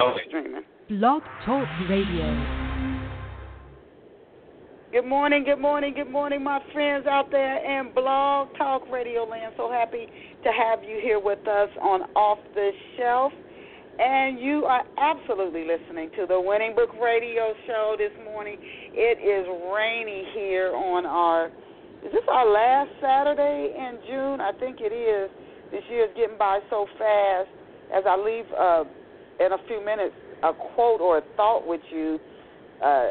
Okay. Streaming. Blog Talk Radio. Good morning, good morning, good morning, my friends out there in Blog Talk Radio Land. So happy to have you here with us on Off the Shelf. And you are absolutely listening to the Winning Book Radio Show this morning. It is rainy here on our, is this our last Saturday in June? I think it is. This year is getting by so fast. As I leave uh, in a few minutes, a quote or a thought with you uh,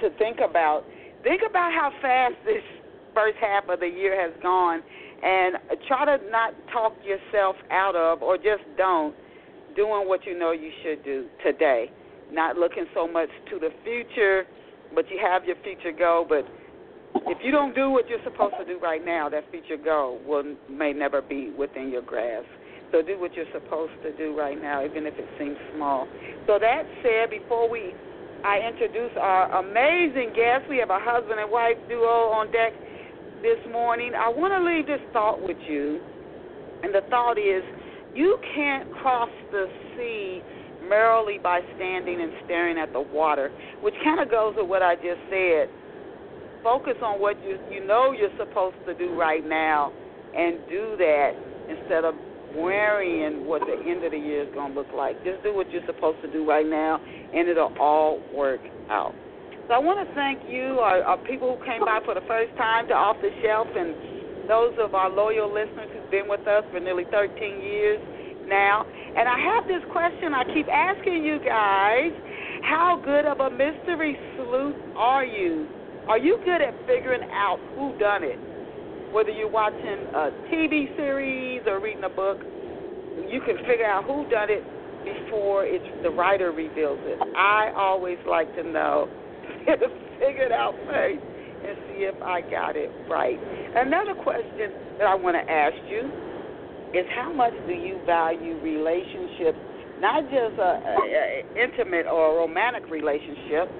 to think about think about how fast this first half of the year has gone and try to not talk yourself out of or just don't doing what you know you should do today. Not looking so much to the future, but you have your future goal, but if you don't do what you're supposed to do right now, that future goal will may never be within your grasp. So do what you're supposed to do right now, even if it seems small. So that said, before we I introduce our amazing guest. We have a husband and wife duo on deck this morning. I want to leave this thought with you. And the thought is you can't cross the sea merely by standing and staring at the water, which kind of goes with what I just said. Focus on what you you know you're supposed to do right now and do that instead of worrying what the end of the year is going to look like. Just do what you're supposed to do right now, and it'll all work out. So I want to thank you, our, our people who came by for the first time to Off the Shelf, and those of our loyal listeners who've been with us for nearly 13 years now. And I have this question I keep asking you guys: How good of a mystery sleuth are you? Are you good at figuring out who done it? Whether you're watching a TV series or reading a book, you can figure out who done it before it's the writer reveals it. I always like to know, figure it out first and see if I got it right. Another question that I want to ask you is how much do you value relationships, not just a, a, a intimate or a romantic relationship,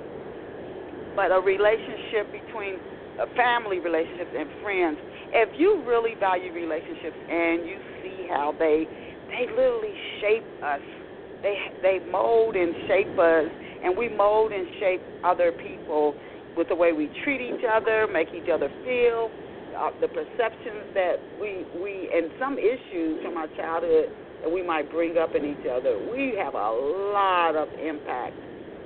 but a relationship between family relationships and friends if you really value relationships and you see how they they literally shape us, they they mold and shape us, and we mold and shape other people with the way we treat each other, make each other feel, uh, the perceptions that we we and some issues from our childhood that we might bring up in each other. We have a lot of impact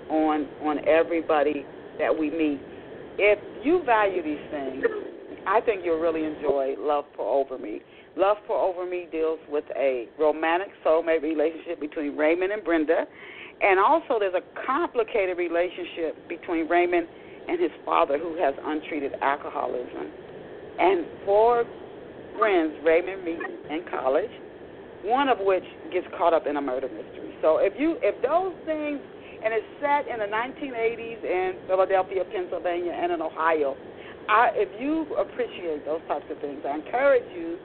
on on everybody that we meet. If you value these things, I think you'll really enjoy Love Pour Over Me. Love Pour Over Me deals with a romantic soulmate relationship between Raymond and Brenda, and also there's a complicated relationship between Raymond and his father, who has untreated alcoholism. And four friends Raymond meets in college, one of which gets caught up in a murder mystery. So if you if those things and it's set in the 1980s in Philadelphia, Pennsylvania, and in Ohio I, if you appreciate those types of things, I encourage you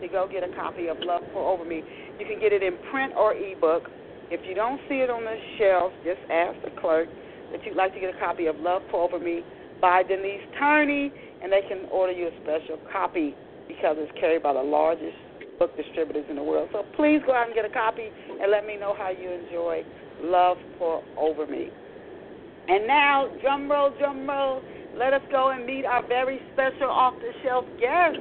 to go get a copy of Love Pour Over Me. You can get it in print or ebook. If you don't see it on the shelf, just ask the clerk that you'd like to get a copy of Love Pour Over Me by Denise Turney, and they can order you a special copy because it's carried by the largest book distributors in the world. So please go out and get a copy and let me know how you enjoy Love Pour Over Me. And now, drum roll, drum roll let us go and meet our very special off the shelf guest.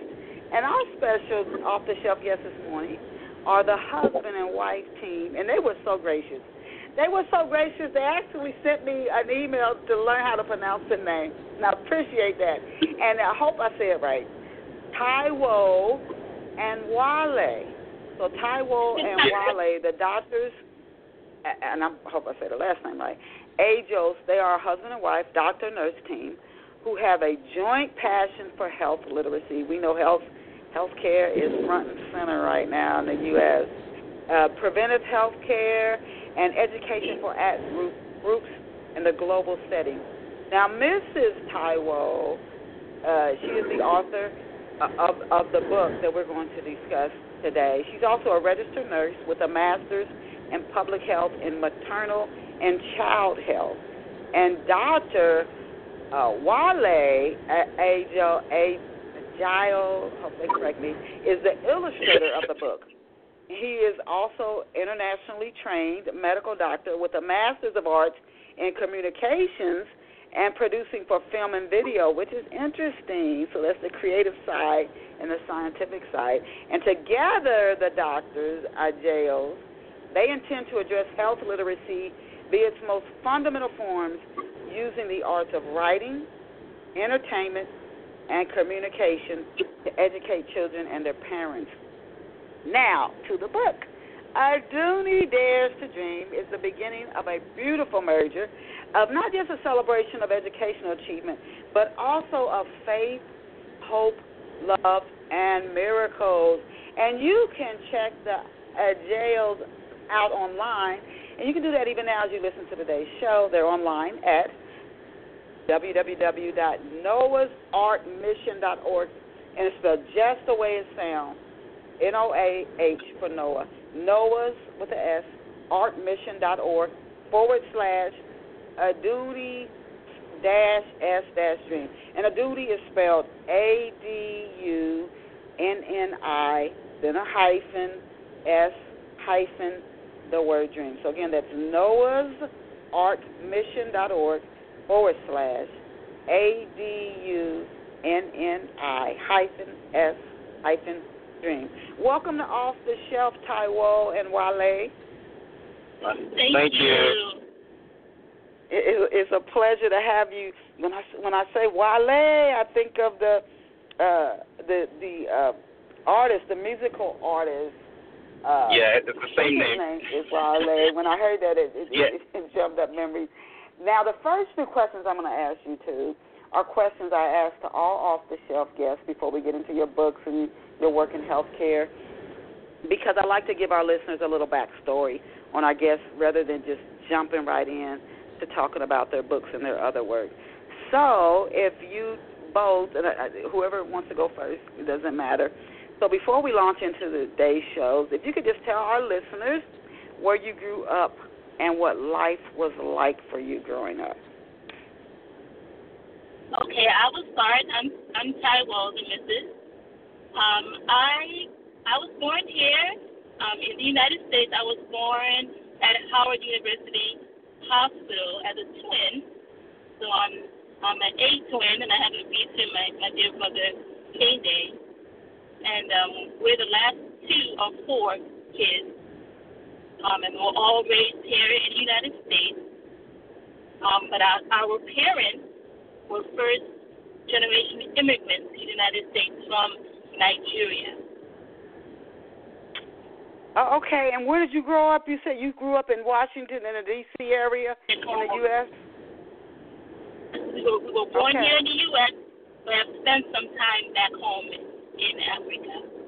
And our special off the shelf guest this morning are the husband and wife team, and they were so gracious. They were so gracious. They actually sent me an email to learn how to pronounce the name, and I appreciate that. And I hope I say it right. Taiwo and Wale. So Taiwo and Wale, the doctors, and I hope I said the last name right. Ajaos, they are a husband and wife, doctor nurse team who have a joint passion for health literacy. We know health healthcare is front and center right now in the U.S. Uh, preventive health care and education for at groups in the global setting. Now, Mrs. Taiwo, uh, she is the author of, of the book that we're going to discuss today. She's also a registered nurse with a master's in public health in maternal and child health. And Dr uh, Wale Ajao hope they correct me, is the illustrator of the book. he is also internationally trained medical doctor with a master's of arts in communications and producing for film and video, which is interesting. So that's the creative side and the scientific side. And together, the doctors Ajaos, they intend to address health literacy via its most fundamental forms using the arts of writing, entertainment, and communication to educate children and their parents. Now, to the book. Adunni Dares to Dream is the beginning of a beautiful merger of not just a celebration of educational achievement, but also of faith, hope, love, and miracles. And you can check the uh, Ajaos out online, and you can do that even now as you listen to today's show. They're online at www.noahsarkmission.org, and it's spelled just the way it sounds. N O A H for Noah. Noah's with the S, arkmission.org forward slash Adunni dash S dash dream. And Adunni is spelled A D U N N I, then a hyphen, S hyphen, the word dream. So again, that's Noah's arkmission.org forward slash A D U N N I hyphen S hyphen dream. Welcome to Off the Shelf, Taiwo and Wale. Thank, Thank you. you. It, it's a pleasure to have you. When I when I say Wale, I think of the uh, the the uh, artist, the musical artist. Uh, yeah, it's the same name. name is Wale. when I heard that, it it, yeah. it, it jumped up memories. Now, the first two questions I'm going to ask you two are questions I ask to all off the shelf guests before we get into your books and your work in healthcare, because I like to give our listeners a little backstory on our guests rather than just jumping right in to talking about their books and their other work. So, if you both, and uh, uh, whoever wants to go first, it doesn't matter. So, before we launch into the day shows, if you could just tell our listeners where you grew up and what life was like for you growing up. Okay, I will start. I'm I'm Ty Walls, Mrs. Um, I I was born here um, in the United States. I was born at Howard University Hospital as a twin. So I'm I'm an A twin, and I have a B twin. My my dear brother Day, and um, we're the last two of four kids. Um, and we're all raised here in the United States. Um, but our, our parents were first generation immigrants to the United States from Nigeria. Uh, okay, and where did you grow up? You said you grew up in Washington in the D.C. area in, in the U.S. We were, we were born okay. here in the U.S., but have spent some time back home in Africa.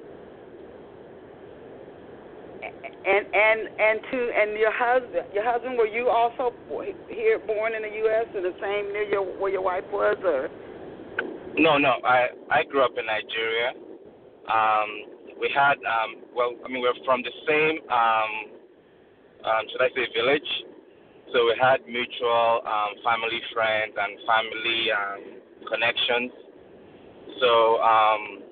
And and and to and your husband, your husband, were you also here, born in the U.S. in the same near your where your wife was, or? No, no. I I grew up in Nigeria. Um, we had, um, well, I mean, we're from the same, um, um, should I say, village. So we had mutual um, family friends and family um, connections. So, um,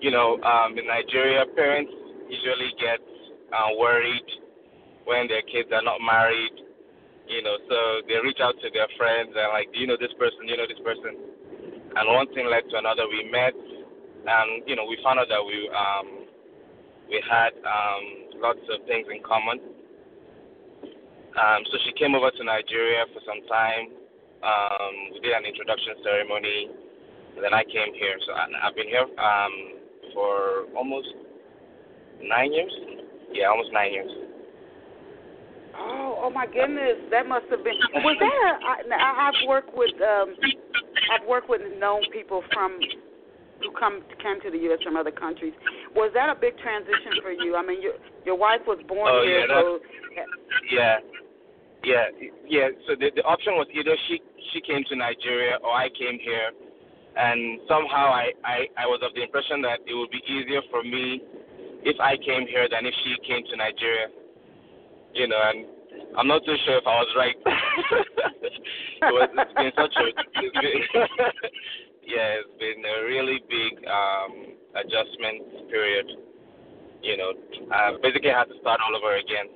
you know, um, in Nigeria, parents usually get uh, worried when their kids are not married. You know, so they reach out to their friends and like, do you know this person? Do you know this person? And one thing led to another. We met and you know we found out that we um, we had um, lots of things in common. Um, so she came over to Nigeria for some time. Um, we did an introduction ceremony, and then I came here. So I, I've been here um, for almost nine years. Yeah, almost nine years. Oh, oh my goodness, that must have been. Was that? I, I've worked with um, I've worked with known people from who come came to the U.S. from other countries. Was that a big transition for you? I mean, your your wife was born oh, here, yeah, so yeah, yeah, yeah. So the the option was either she she came to Nigeria or I came here, and somehow I I I was of the impression that it would be easier for me if I came here than if she came to Nigeria. You know, and I'm not too sure if I was right. it was, it's been such a it's been, yeah, it's been a really big um, adjustment period. you know, I basically had to start all over again.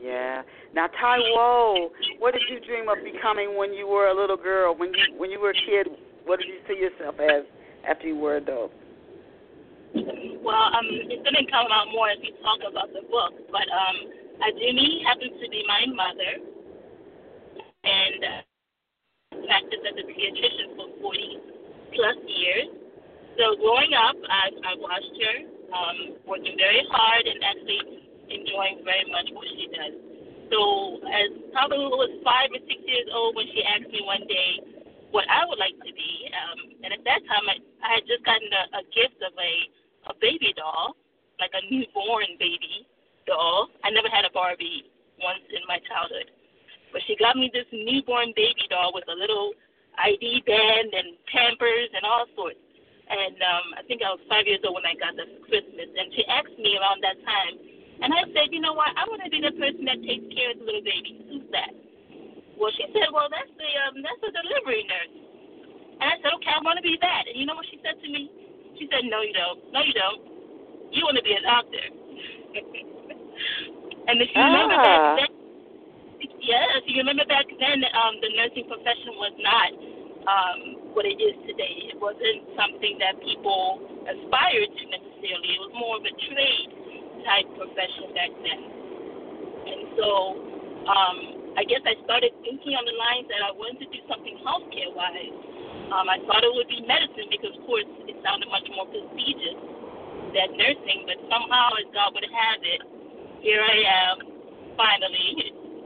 Yeah. Now, Taiwo, what did you dream of becoming when you were a little girl? When you when you were a kid, what did you see yourself as after you were adult? Well, um, it's going to come out more as we talk about the book, but um, Ajimi happens to be my mother, and uh, practiced as a pediatrician for 40 plus years. So growing up, I, I watched her um, working very hard and actually enjoying very much what she does. So as probably was five or six years old when she asked me one day what I would like to be, um, and at that time I, I had just gotten a, a gift of a a baby doll, like a newborn baby doll. I never had a Barbie once in my childhood, but she got me this newborn baby doll with a little ID band and Pampers and all sorts. And um, I think I was five years old when I got this Christmas, and she asked me around that time and I said, you know what? I want to be the person that takes care of the little baby. Who's that? Well, she said, well, that's the um, that's the delivery nurse. And I said, okay, I want to be that. And you know what she said to me? She said, no, you don't. No, you don't. You want to be a doctor. and if you ah. remember back then, yes, you remember back then, um, the nursing profession was not um, what it is today. It wasn't something that people aspired to necessarily. It was more of a trade type profession back then. And so um, I guess I started thinking on the lines that I wanted to do something healthcare wise. Um, I thought it would be medicine because, of course, it sounded much more prestigious than nursing. But somehow, as God would have it, here I am, finally,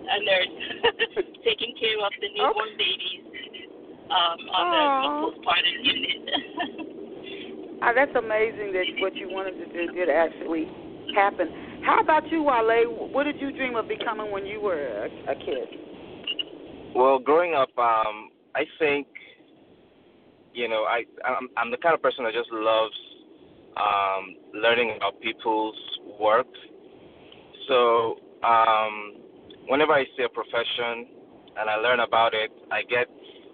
a nurse, taking care of the newborn okay. babies um, on Aww. the postpartum unit. oh, that's amazing that what you wanted to do did actually happen. How about you, Wale? What did you dream of becoming when you were a, a kid? Well, growing up, um, I think, you know, I I'm, I'm the kind of person that just loves um, learning about people's work. So um, whenever I see a profession and I learn about it, I get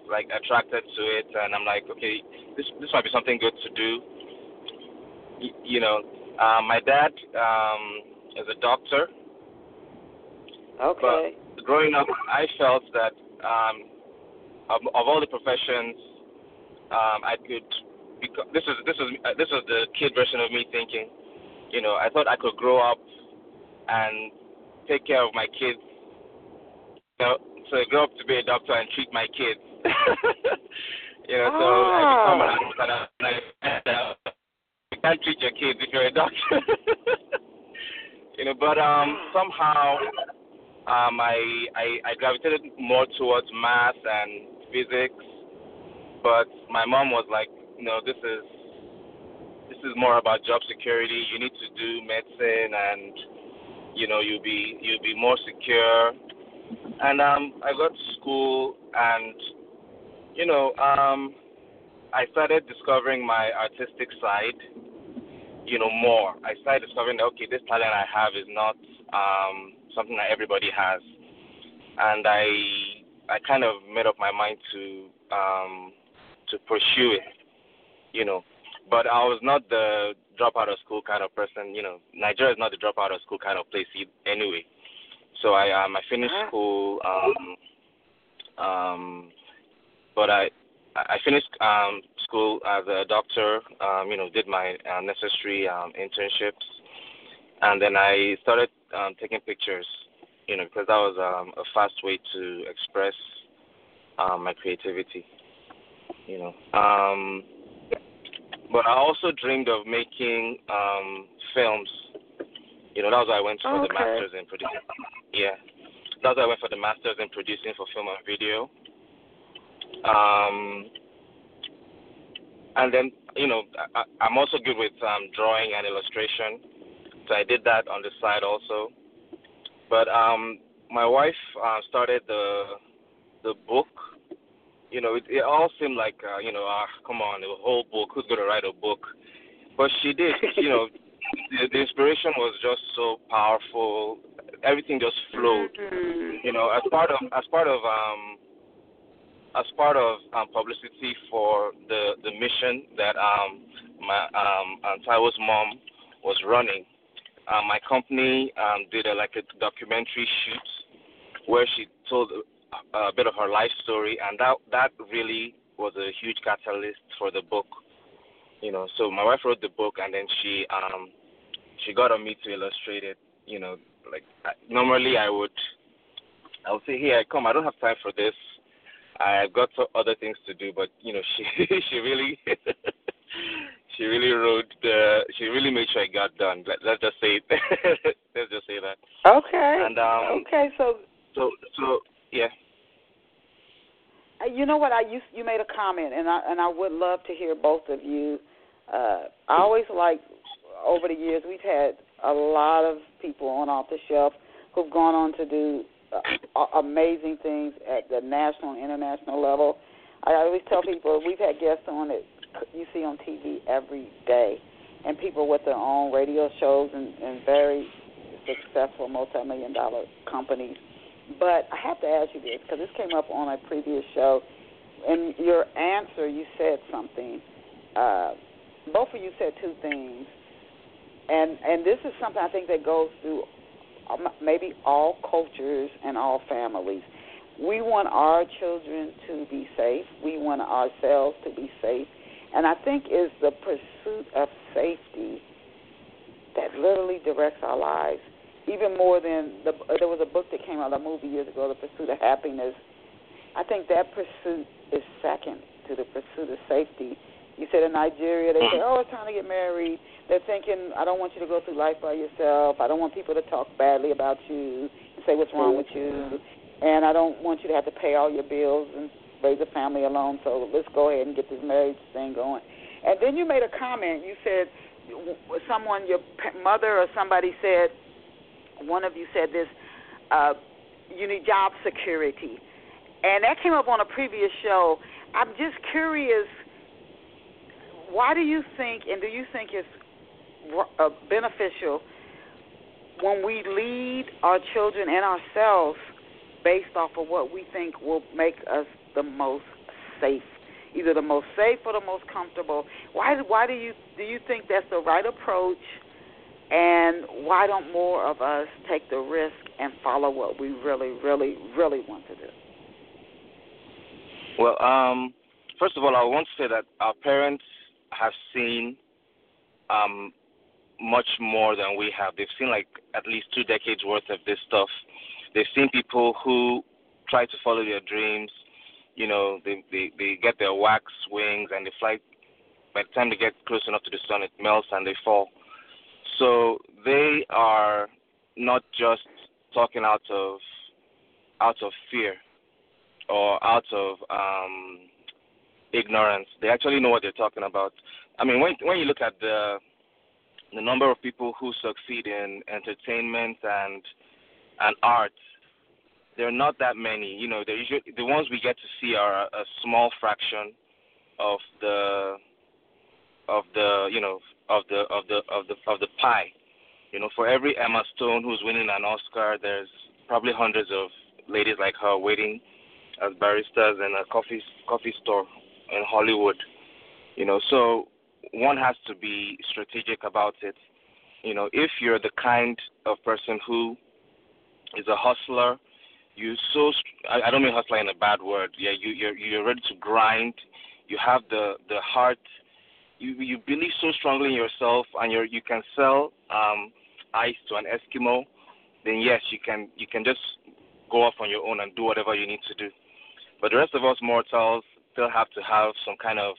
like attracted to it, and I'm like, okay, this this might be something good to do. Y- you know, uh, my dad um, is a doctor. Okay. But growing up, I felt that um, of, of all the professions, um, I could. Become, this is this is uh, this is the kid version of me thinking. You know, I thought I could grow up and take care of my kids. You know, so I grow up to be a doctor and treat my kids. you know, so I become an ah. and I, you can't treat your kids if you're a doctor. you know, but um, somehow um, I, I I gravitated more towards math and physics, but my mom was like, no, this is this is more about job security. You need to do medicine, and you know you'll be you'll be more secure. And um, I got to school, and you know um, I started discovering my artistic side, you know, more. I started discovering that okay, this talent I have is not um, something that everybody has, and I I kind of made up my mind to um, to pursue it, you know. But I was not the drop out of school kind of person, you know. Nigeria is not the drop out of school kind of place anyway. So I um I finished uh-huh. school um um but I I finished um, school as a doctor. Um, you know, did my uh, necessary um, internships, and then I started um, taking pictures. You know, because that was um, a fast way to express um, my creativity. You know, um, but I also dreamed of making um, films. You know, that was why I went for okay. the masters in producing. Yeah, that's why I went for the masters in producing for film and video. Um, and then, you know, I, I'm also good with um, drawing and illustration, so I did that on the side also. But um, my wife uh, started the the book. You know, it, it all seemed like, uh, you know, ah, come on, the whole book. Who's going to write a book? But she did. you know, the, the inspiration was just so powerful. Everything just flowed. Mm-hmm. You know, as part of as part of um, as part of um, publicity for the the mission that um, my um, Aunt Taiwo's mom was running, uh, my company um, did a, like a documentary shoot where she told a, bit of her life story, and that that really was a huge catalyst for the book. You know, so my wife wrote the book, and then she um she got on me to illustrate it. You know, like I, normally I would I would say, here I come. I don't have time for this. I've got other things to do, but you know, she she really she really wrote the she really made sure I got done. Let, let's just say let's just say that. Okay. And um. Okay, so. So so yeah. Uh, you know what? I used you made a comment, and I and I would love to hear both of you. Uh, I always like over the years we've had a lot of people on off the shelf who've gone on to do uh, amazing things at the national and international level. I always tell people we've had guests on that you see on TV every day, and people with their own radio shows and, and very successful multi-million dollar companies. But I have to ask you this because this came up on a previous show. In your answer, you said something. Uh, both of you said two things, and and this is something I think that goes through um, maybe all cultures and all families. We want our children to be safe. We want ourselves to be safe. And I think is the pursuit of safety that literally directs our lives, even more than the. There was a book that came out, a movie years ago, The Pursuit of Happiness. I think that pursuit is second to the pursuit of safety. You said in Nigeria, they say, mm. "Oh, it's time to get married." They're thinking, "I don't want you to go through life by yourself. I don't want people to talk badly about you and say what's wrong with you, mm. and I don't want you to have to pay all your bills and raise a family alone. So let's go ahead and get this marriage thing going." And then you made a comment. You said someone, your mother or somebody said, one of you said this, uh, you need job security, and that came up on a previous show. I'm just curious why do you think, and do you think it's uh, beneficial when we lead our children and ourselves based off of what we think will make us the most safe, either the most safe or the most comfortable? Why? Why do you do you think that's the right approach? And why don't more of us take the risk and follow what we really, really, really want to do? Well, um, first of all, I want to say that our parents have seen um, much more than we have. They've seen like at least two decades worth of this stuff. They've seen people who try to follow their dreams. You know, they they they get their wax wings and they fly. By the time they get close enough to the sun, it melts and they fall. So they are not just talking out of out of fear or out of um, ignorance. They actually know what they're talking about. I mean, when when you look at the the number of people who succeed in entertainment and and art, there are not that many. You know, usually the ones we get to see are a, a small fraction of the of the you know of the of the of the of the pie. You know, for every Emma Stone who's winning an Oscar, there's probably hundreds of ladies like her waiting as baristas in a coffee coffee store in Hollywood. You know, so one has to be strategic about it. You know, if you're the kind of person who is a hustler, you so I, don't mean hustler in a bad word. Yeah, you you're you're ready to grind. You have the the heart. You you believe so strongly in yourself, and you you can sell um, ice to an Eskimo. Then yes, you can you can just go off on your own and do whatever you need to do. But the rest of us mortals, still have to have some kind of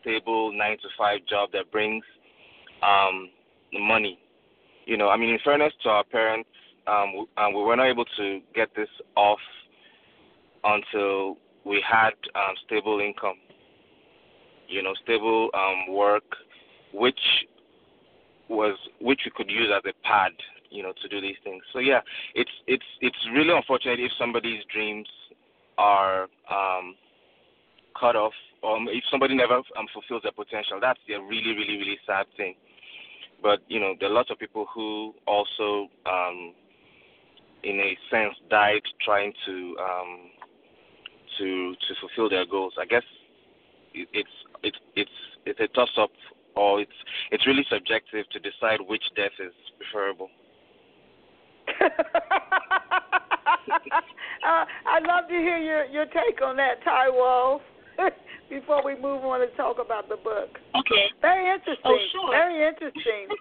stable nine to five job that brings um, money. You know, I mean, in fairness to our parents, um, we were not able to get this off until we had um, stable income. You know, stable um, work, which was which we could use as a pad, you know, to do these things. So yeah, it's it's it's really unfortunate if somebody's dreams are um, cut off, um, if somebody never um, fulfills their potential, that's a really, really, really sad thing. But you know, there are lots of people who also, um, in a sense, died trying to um, to to fulfill their goals. I guess it's it's it's it's a toss up or it's it's really subjective to decide which death is preferable? uh, I'd love to hear your your take on that, Taiwo. Before we move on and talk about the book. Okay. Very interesting. Oh, sure. Very interesting.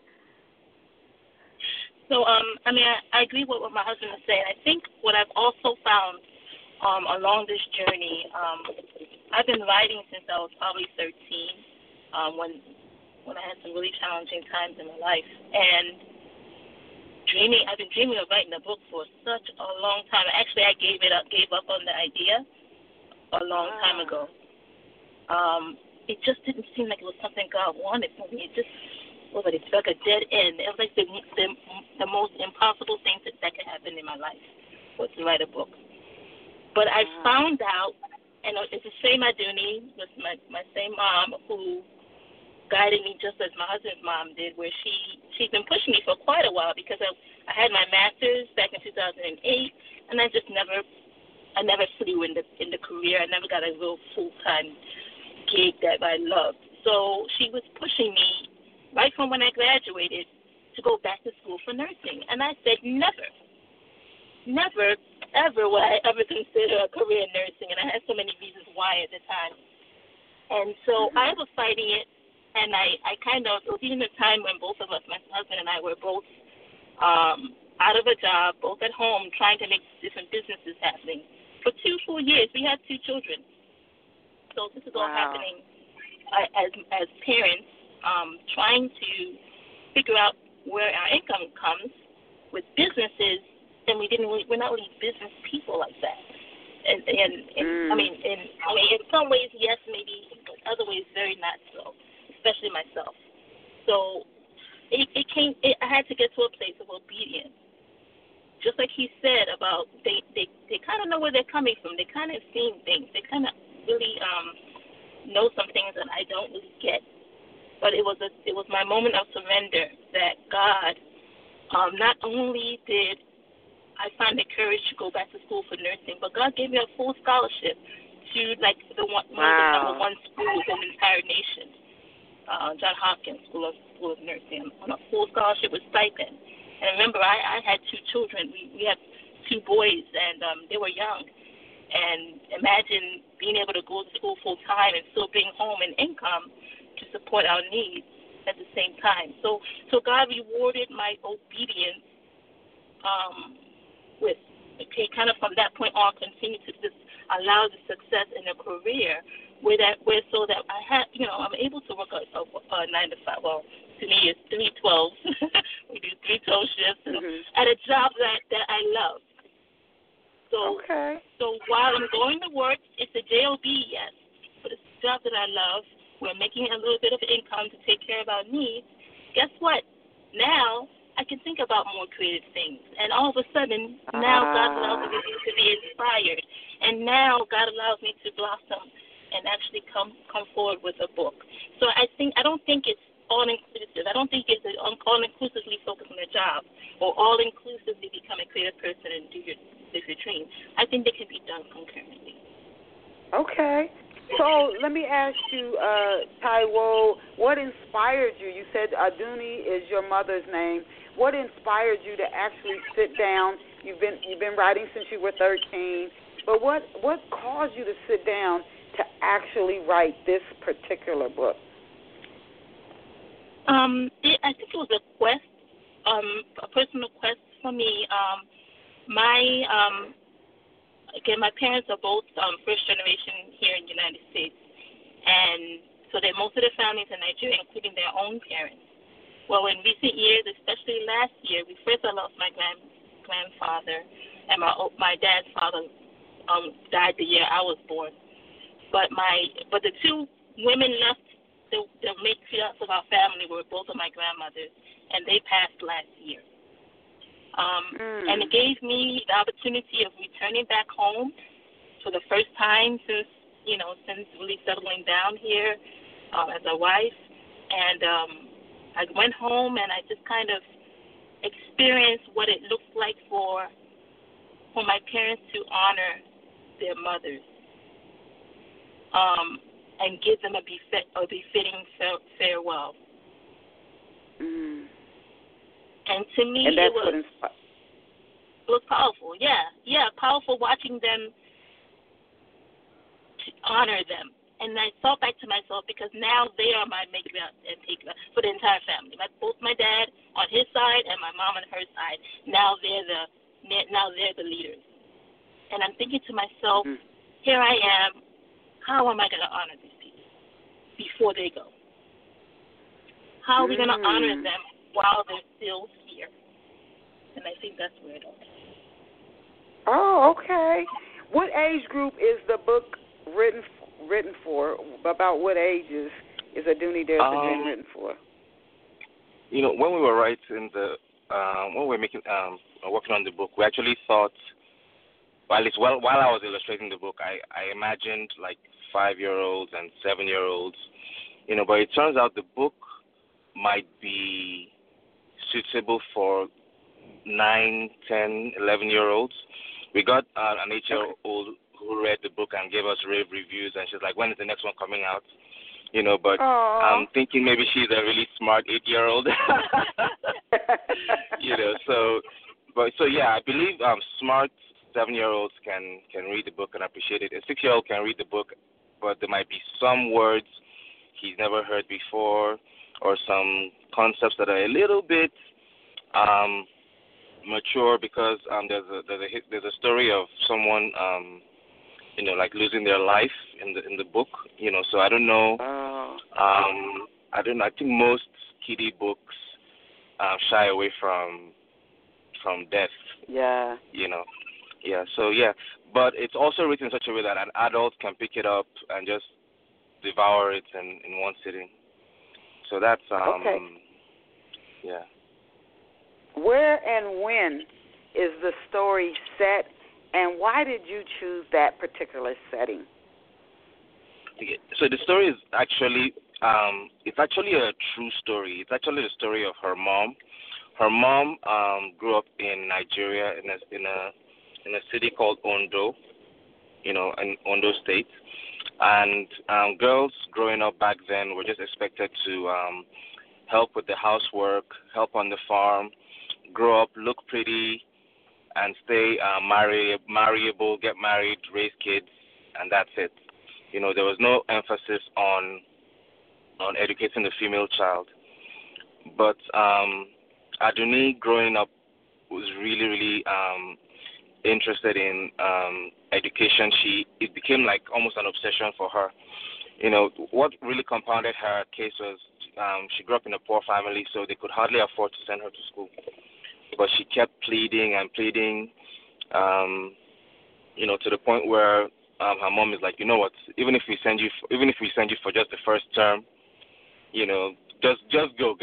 so, um, I mean, I, I agree with what my husband is saying. I think what I've also found um, along this journey, um, I've been writing since I was probably 13, um, when when I had some really challenging times in my life, and dreaming. I've been dreaming of writing a book for such a long time. Actually, I gave it up, gave up on the idea a long wow. time ago. Um, it just didn't seem like it was something God wanted for me. It just was like it's like a dead end. It was like the the, the most impossible thing that, that could happen in my life was to write a book. But I found out, and uh, it's the same Adunni with my my same mom who guided me just as my husband's mom did, where she she's been pushing me for quite a while because I I had my master's back in 2008, and I just never I never flew in the in the career. I never got a real full time gig that I loved. So she was pushing me right from when I graduated to go back to school for nursing, and I said never, never, ever would I ever consider a career in nursing, and I had so many reasons why at the time. And so mm-hmm. I was fighting it and I, I kind of, it was even a time when both of us, my husband and I, were both um, out of a job, both at home, trying to make different businesses happening. For two full years, we had two children. So this is all wow. happening uh, as as parents, um, trying to figure out where our income comes with businesses, and we didn't. We're not really business people like that. And and, and mm. I mean, in I mean, in some ways, yes, maybe, but other ways, very not so especially myself. So it, it came. It, I had to get to a place of obedience. Just like he said about they they they kind of know where they're coming from. They kind of seen things. They kind of really um know some things that I don't really get. But it was a it was my moment of surrender that God um not only did I find the courage to go back to school for nursing, but God gave me a full scholarship to like the one, wow. one of the number one schools in the entire nation uh, John Hopkins School of School of Nursing on a full scholarship with stipend. And remember, I, I had two children. We we had two boys, and um, they were young. And imagine being able to go to school full time and still bring home an income to support our needs at the same time. So so God rewarded my obedience um, with okay, kind of from that point on, continue to just allow the success in a career where that where so that I have you know I'm able to work a, a, a nine to five. Well, to me it's three twelve. we do three twelve shifts mm-hmm. at a job that that I love. So okay. so while I'm going to work, it's a job, yes, but it's a job that I love. We're making a little bit of income to take care of our needs. Guess what? Now I can think about more creative things. And all of a sudden, now God allows me to be inspired. And now God allows me to blossom and actually come come forward with a book. So I think I don't think it's all inclusive. I don't think it's all inclusively focused on a job or all inclusively become a creative person and do your live your dream. I think they can be done concurrently. Okay. So let me ask you, uh, Taiwo, what inspired you? You said Adunni is your mother's name. What inspired you to actually sit down? You've been you've been writing since you were 13, but what what caused you to sit down to actually write this particular book? Um, it, I think it was a quest, um, a personal quest for me. Um, my um, again, my parents are both um, first generation here in the United States, and so that most of their families in Nigeria, including their own parents. Well, in recent years, especially last year, we first I lost my grand grandfather, and my my dad's father um, died the year I was born. But my but the two women left the, the matriarchs of our family were both of my grandmothers, and they passed last year. Um, mm. And it gave me the opportunity of returning back home for the first time since you know since really settling down here um, as a wife. And um, I went home and I just kind of experienced what it looks like for for my parents to honor their mothers um, and give them a, befit, a befitting farewell. Mm. And to me, and it was it was powerful. Yeah, yeah, powerful watching them honor them and I thought back to myself because now they are my maker and taker for the entire family. My, both my dad on his side and my mom on her side. Now they're the now they're the leaders. And I'm thinking to myself, Mhm. here I am. How am I going to honor these people before they go? How are we going to honor Mm. them while they're still here? And I think that's where it all. Oh, okay. What age group is the book written written for? About what ages is Adunni Dares Um, Dream written for? You know, when we were writing the, um, when we were making, um, working on the book, we actually thought, well, at least while, while I was illustrating the book, I, I imagined like five year olds and seven year olds, you know, but it turns out the book might be suitable for nine, ten, eleven year olds. We got uh, an eight year old who read the book and gave us rave reviews, and she's like, "When is the next one coming out?" You know, but Aw. I'm thinking maybe she's a really smart eight year old. you know, so but so yeah, I believe um smart seven year olds can can read the book and appreciate it. A six year old can read the book but there might be some words he's never heard before or some concepts that are a little bit um mature because um there's a there's a there's a story of someone um you know like losing their life in the in the book you know so I don't know oh. um, I don't know. I think most kiddie books um, shy away from from death. Yeah. You know. Yeah. So yeah, but it's also written in such a way that an adult can pick it up and just devour it in in one sitting. So that's um. Okay. Yeah. Where and when is the story set, and why did you choose that particular setting? Okay, So the story is actually um it's actually a true story. It's actually the story of her mom. Her mom um grew up in Nigeria in a in a in a city called Ondo, you know, in Ondo State. And um girls growing up back then were just expected to um help with the housework, help on the farm, grow up, look pretty and stay uh, marry, marryable, get married, raise kids, and that's it. You know, there was no emphasis on on educating the female child. But um, Adunni, growing up, was really, really um, interested in um, education. She it became like almost an obsession for her. You know, what really compounded her case was um, she grew up in a poor family, so they could hardly afford to send her to school. But she kept pleading and pleading, um, you know, to the point where um, her mom is like, you know what? Even if we send you, f- even if we send you for just the first term, you know, just just go,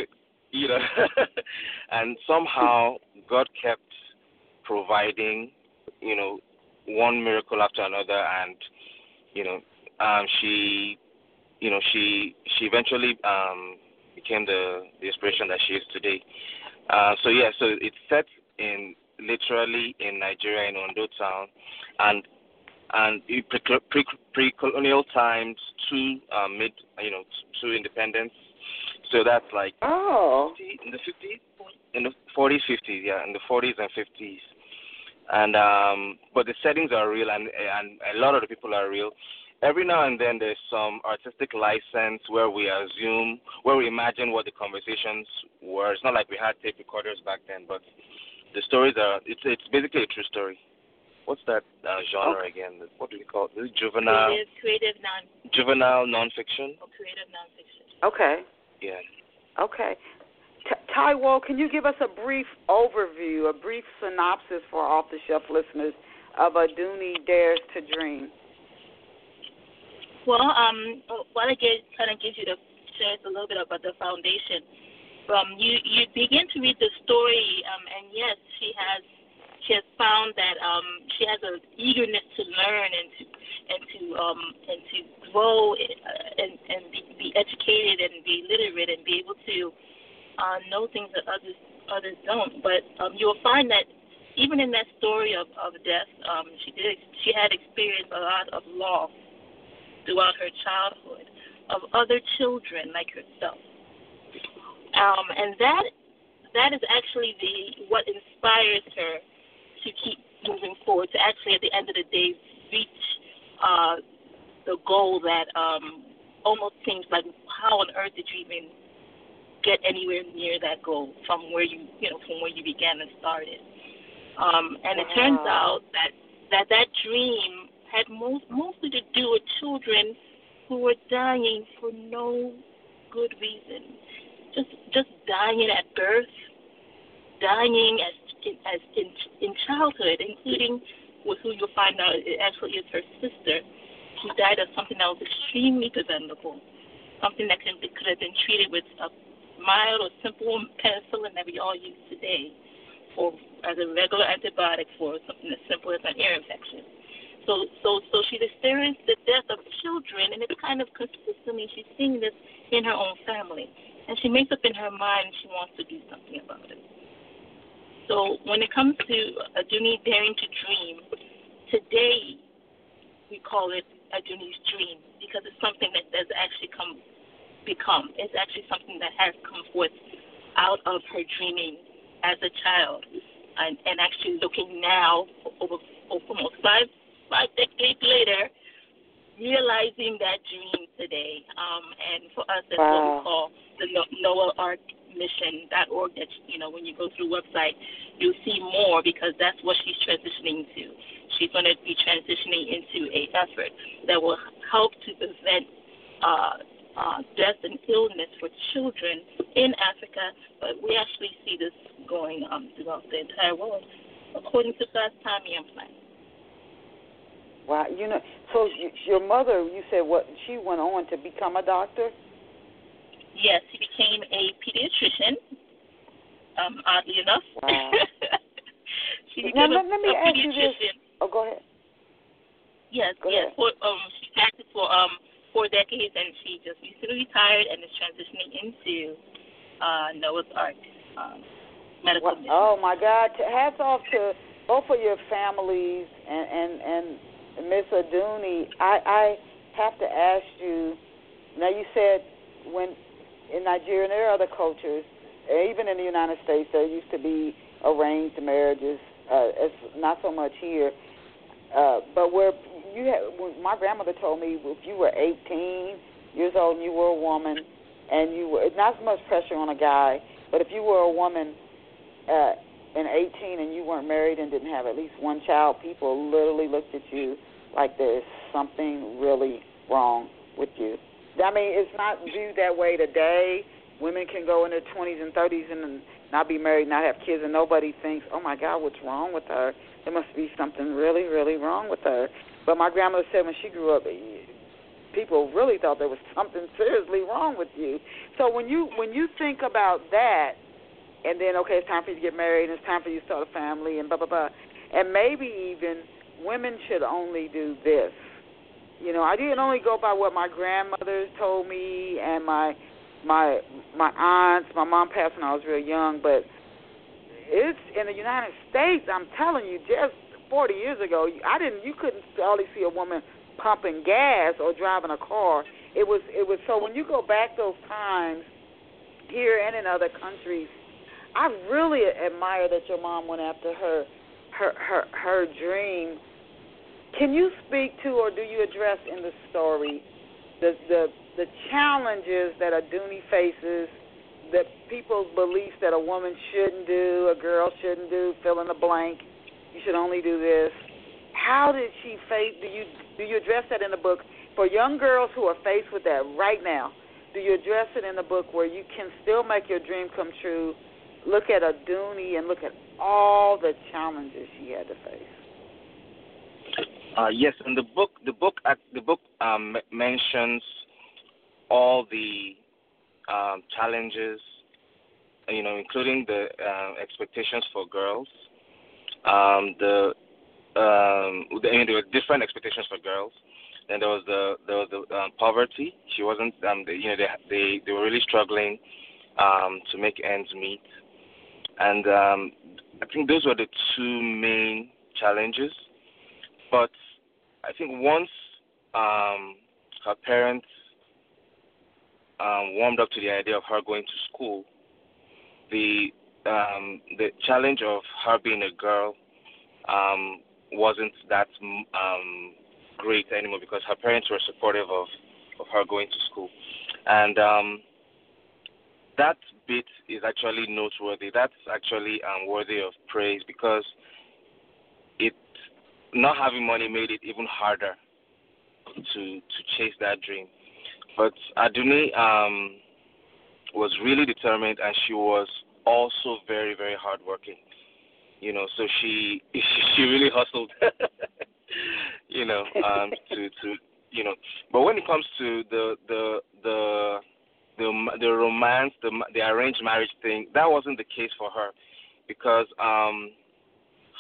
you know. and somehow God kept providing, you know, one miracle after another, and you know, um, she, you know, she she eventually um, became the the inspiration that she is today. Uh, so yeah, so it's set in literally in Nigeria in Ondo town, and and pre pre pre-colonial times to uh, mid, you know, to independence. So that's like Oh. 50 in the 50s, in the 40s, 50s, yeah, in the 40s and 50s. And um, but the settings are real, and and a lot of the people are real. Every now and then, there's some artistic license where we assume, where we imagine what the conversations were. It's not like we had tape recorders back then, but the stories are. It's it's basically a true story. What's that uh, genre again? What do we call it? Is it juvenile Creative, creative non juvenile nonfiction? or creative nonfiction. Okay. Yeah. Okay. T- Taiwo, can you give us a brief overview, a brief synopsis for off the shelf listeners of Adunni Dares to Dream? Well, um, what I get kind of gives you the shares a little bit about the foundation. Um, you you begin to read the story, um, and yes, she has she has found that um, she has an eagerness to learn and to and to um, and to grow uh, and and be, be educated and be literate and be able to uh, know things that others others don't. But um, you will find that even in that story of of death, um, she did she had experienced a lot of loss throughout her childhood of other children like herself. Um, and that that is actually the what inspires her to keep moving forward. To actually, at the end of the day, reach uh, the goal that um, almost seems like how on earth did you even get anywhere near that goal from where you you know from where you began and started. Um, and it turns out that that that dream had most mostly to do with children who were dying for no good reason, just just dying at birth, dying as as in in childhood, including with who you'll find out it actually is her sister. She died of something that was extremely preventable, something that can could have been treated with a mild or simple penicillin that we all use today for as a regular antibiotic for something as simple as an ear infection. So so so she's experienced the death of children and it's kind of consistently she's seeing this in her own family. And she makes up in her mind she wants to do something about it. So when it comes to uh, Adunni daring to dream, today we call it Adunni's dream because it's something that has actually come become. It's actually something that has come forth out of her dreaming as a child, and, and actually looking now over, over almost five five decades later, realizing that dream today. Um, and for us, that's wow. what we call the Noah Ark mission.org. That you know, when you go through the website, you'll see more because that's what she's transitioning to. She's going to be transitioning into a effort that will help to prevent uh, uh, death and illness for children in Africa, but we actually see this going um, throughout the entire world, according to God's timing and plan. Wow, you know, so your mother, you said what? She went on to become a doctor. Yes, she became a pediatrician. Um, oddly enough. Wow. she became now, let, let me a ask pediatrician. you this. Oh, go ahead. Yes, go yes. Ahead. For, um, she practiced for um four decades, and she just recently retired and is transitioning into uh, Noah's Ark um, medical. Well, oh my God! Hats off to both of your families and and and Miss Adunni. I I have to ask you. Now you said when in Nigeria and there are other cultures, even in the United States, there used to be arranged marriages. Uh, it's not so much here, uh, but where you had, my grandmother told me if you were 18 years old and you were a woman, and you were not so much pressure on a guy, but if you were a woman uh, and 18 and you weren't married and didn't have at least one child, people literally looked at you like there's something really wrong with you. I mean, it's not viewed that way today. Women can go in their 20s and 30s and not be married, not have kids, and nobody thinks, "Oh my God, what's wrong with her?" There must be something really, really wrong with her. But my grandmother said when she grew up, eh, people really thought there was something seriously wrong with you. So when you when you think about that, and then okay, it's time for you to get married, and it's time for you to start a family, and blah blah blah, and maybe even women should only do this. You know, I didn't only go by what my grandmother told me and my my my aunts. My mom passed when I was real young, but it's in the United States. I'm telling you, just 40 years ago, I didn't. You couldn't hardly see a woman pumping gas or driving a car. It was it was so when you go back those times here and in other countries, I really admire that your mom went after her her her her dream. Can you speak to or do you address in the story the the the challenges that Adunni faces, that people's beliefs that a woman shouldn't do, a girl shouldn't do, fill in the blank, you should only do this. How did she face? Do you do you address that in the book for young girls who are faced with that right now? Do you address it in the book where you can still make your dream come true? Look at Adunni and look at all the challenges she had to face. Uh, yes, in the book, the book, the book um, mentions all the um, challenges, you know, including the uh, expectations for girls, um, the um, I mean, there were different expectations for girls. Then there was the there was the um, poverty. She wasn't, um, the, you know, they they they were really struggling um, to make ends meet, and um, I think those were the two main challenges. But I think once um, her parents um, warmed up to the idea of her going to school, the um, the challenge of her being a girl um, wasn't that um, great anymore because her parents were supportive of, of her going to school. And um, that bit is actually noteworthy. That's actually um, worthy of praise because not having money made it even harder to to chase that dream. But Adunni um, was really determined, and she was also very very hardworking. You know, so she she really hustled. you know, um, to to you know. But when it comes to the the the the the romance, the the arranged marriage thing, that wasn't the case for her, because um,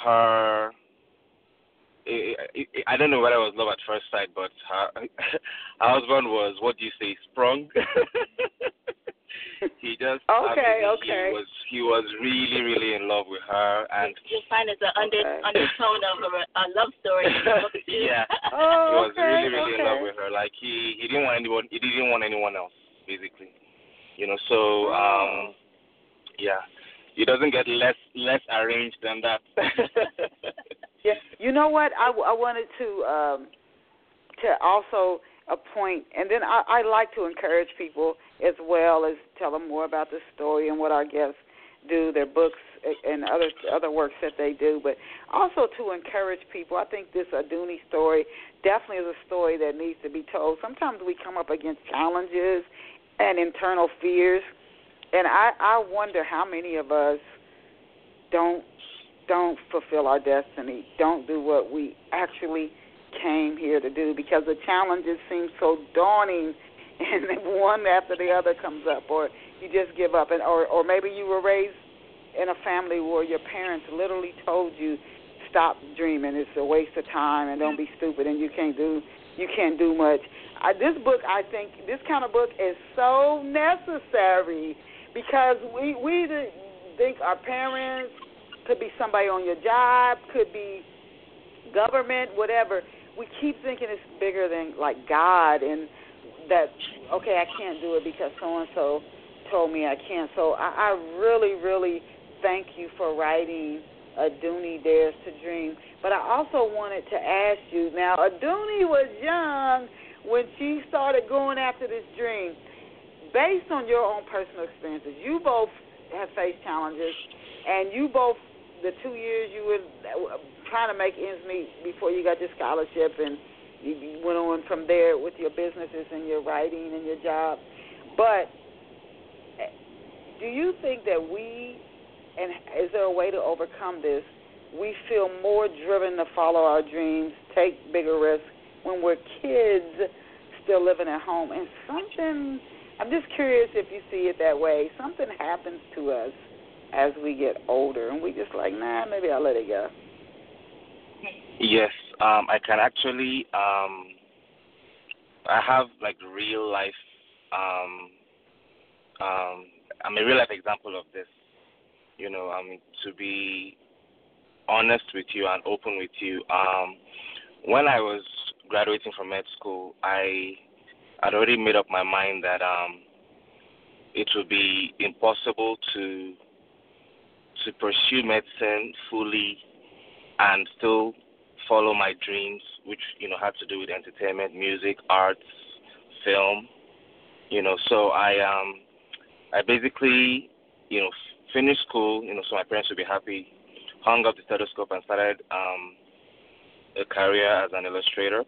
her I don't know whether it was love at first sight, but her, her husband was what do you say, sprung. he just okay, okay. He was he was really really in love with her, and you'll find it's an under okay. undertone of a, a love story. yeah, oh, he was okay, really really okay. in love with her. Like he he didn't want anyone he didn't want anyone else basically, you know. So um, yeah, he doesn't get less less arranged than that. Yeah, you know what? I, I wanted to um, to also appoint, and then I, I like to encourage people as well as tell them more about the story and what our guests do, their books and other other works that they do, but also to encourage people. I think this Aduni story definitely is a story that needs to be told. Sometimes we come up against challenges and internal fears, and I I wonder how many of us don't don't fulfill our destiny, don't do what we actually came here to do because the challenges seem so daunting and one after the other comes up or you just give up. And or or maybe you were raised in a family where your parents literally told you stop dreaming. It's a waste of time and don't be stupid and you can't do you can't do much. I, this book i think this kind of book is so necessary because we we think our parents could be somebody on your job, could be government, whatever. We keep thinking it's bigger than like God and that okay, I can't do it because so and so told me I can't. So I, I really, really thank you for writing Adunni Dares to Dream. But I also wanted to ask you now, Adunni was young when she started going after this dream. Based on your own personal experiences, you both have faced challenges, and you both the two years you were um, trying to make ends meet before you got your scholarship, and you went on from there with your businesses and your writing and your job. But eh, do you think that we, and is there a way to overcome this? We feel more driven to follow our dreams, take bigger risks when we're kids still living at home. And something, I'm just curious if you see it that way. Something happens to us as we get older, and we just like, nah, maybe I'll let it go. Yes, um, I can actually. Um, I have like real life. Um, um, I'm a real life example of this. You know, um, to be honest with you and open with you. Um, when I was graduating from med school, I had already made up my mind that um, it would be impossible to to pursue medicine fully and still follow my dreams, which you know had to do with entertainment, music, arts, film. You know, so I um I basically you know finished school, you know, so my parents would be happy. Hung up the stethoscope and started um a career as an illustrator.